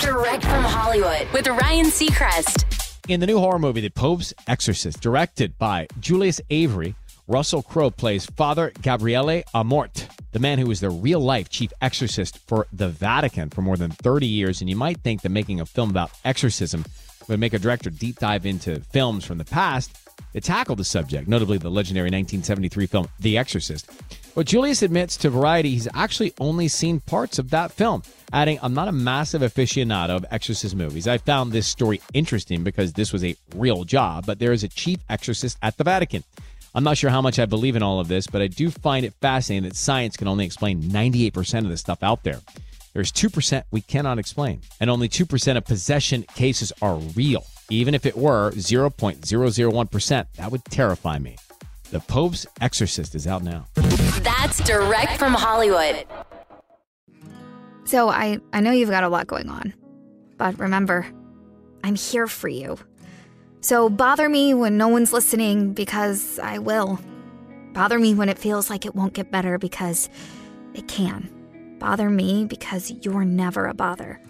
Direct from Hollywood with Ryan Seacrest. In the new horror movie, The Pope's Exorcist, directed by Julius Avery, Russell Crowe plays Father Gabriele Amorth, the man who was the real life chief exorcist for the Vatican for more than 30 years. And you might think that making a film about exorcism would make a director deep dive into films from the past that tackled the subject, notably the legendary 1973 film The Exorcist. But Julius admits to Variety he's actually only seen parts of that film, adding, I'm not a massive aficionado of exorcist movies. I found this story interesting because this was a real job, but there is a chief exorcist at the Vatican. I'm not sure how much I believe in all of this, but I do find it fascinating that science can only explain 98% of the stuff out there. There's 2% we cannot explain, and only 2% of possession cases are real. Even if it were 0.001%, that would terrify me. The Pope's Exorcist is out now. That's direct from Hollywood. So I, I know you've got a lot going on. But remember, I'm here for you. So bother me when no one's listening because I will. Bother me when it feels like it won't get better because it can. Bother me because you're never a bother.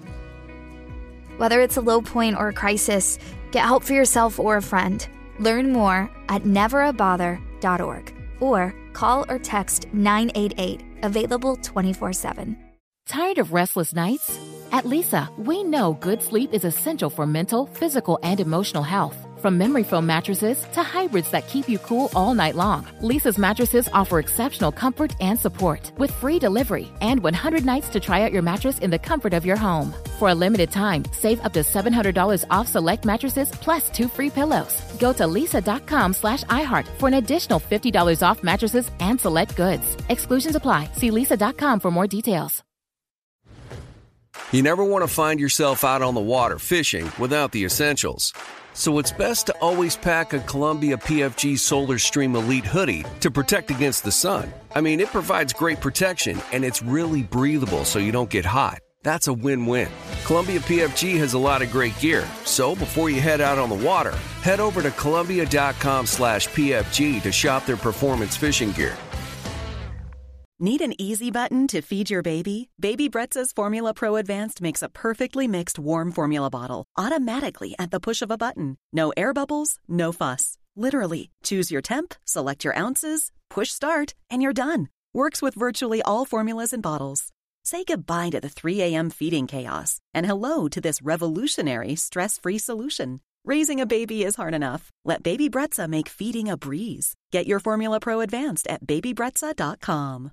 Whether it's a low point or a crisis, get help for yourself or a friend. Learn more at neverabother.org or call or text 988, available 24 7. Tired of restless nights? At Leesa, we know good sleep is essential for mental, physical, and emotional health. From memory foam mattresses to hybrids that keep you cool all night long, Leesa's mattresses offer exceptional comfort and support with free delivery and 100 nights to try out your mattress in the comfort of your home. For a limited time, save up to $700 off select mattresses plus two free pillows. Go to leesa.com slash iHeart for an additional $50 off mattresses and select goods. Exclusions apply. See leesa.com for more details. You never want to find yourself out on the water fishing without the essentials. So it's best to always pack a Columbia PFG Solar Stream Elite hoodie to protect against the sun. I mean, it provides great protection and it's really breathable so you don't get hot. That's a win-win. Columbia PFG has a lot of great gear, so before you head out on the water, head over to columbia.com slash PFG to shop their performance fishing gear. Need an easy button to feed your baby? Baby Brezza's Formula Pro Advanced makes a perfectly mixed warm formula bottle automatically at the push of a button. No air bubbles, no fuss. Literally, choose your temp, select your ounces, push start, and you're done. Works with virtually all formulas and bottles. Say goodbye to the 3 a.m. feeding chaos and hello to this revolutionary stress free solution. Raising a baby is hard enough. Let Baby Brezza make feeding a breeze. Get your Formula Pro Advanced at babybrezza.com.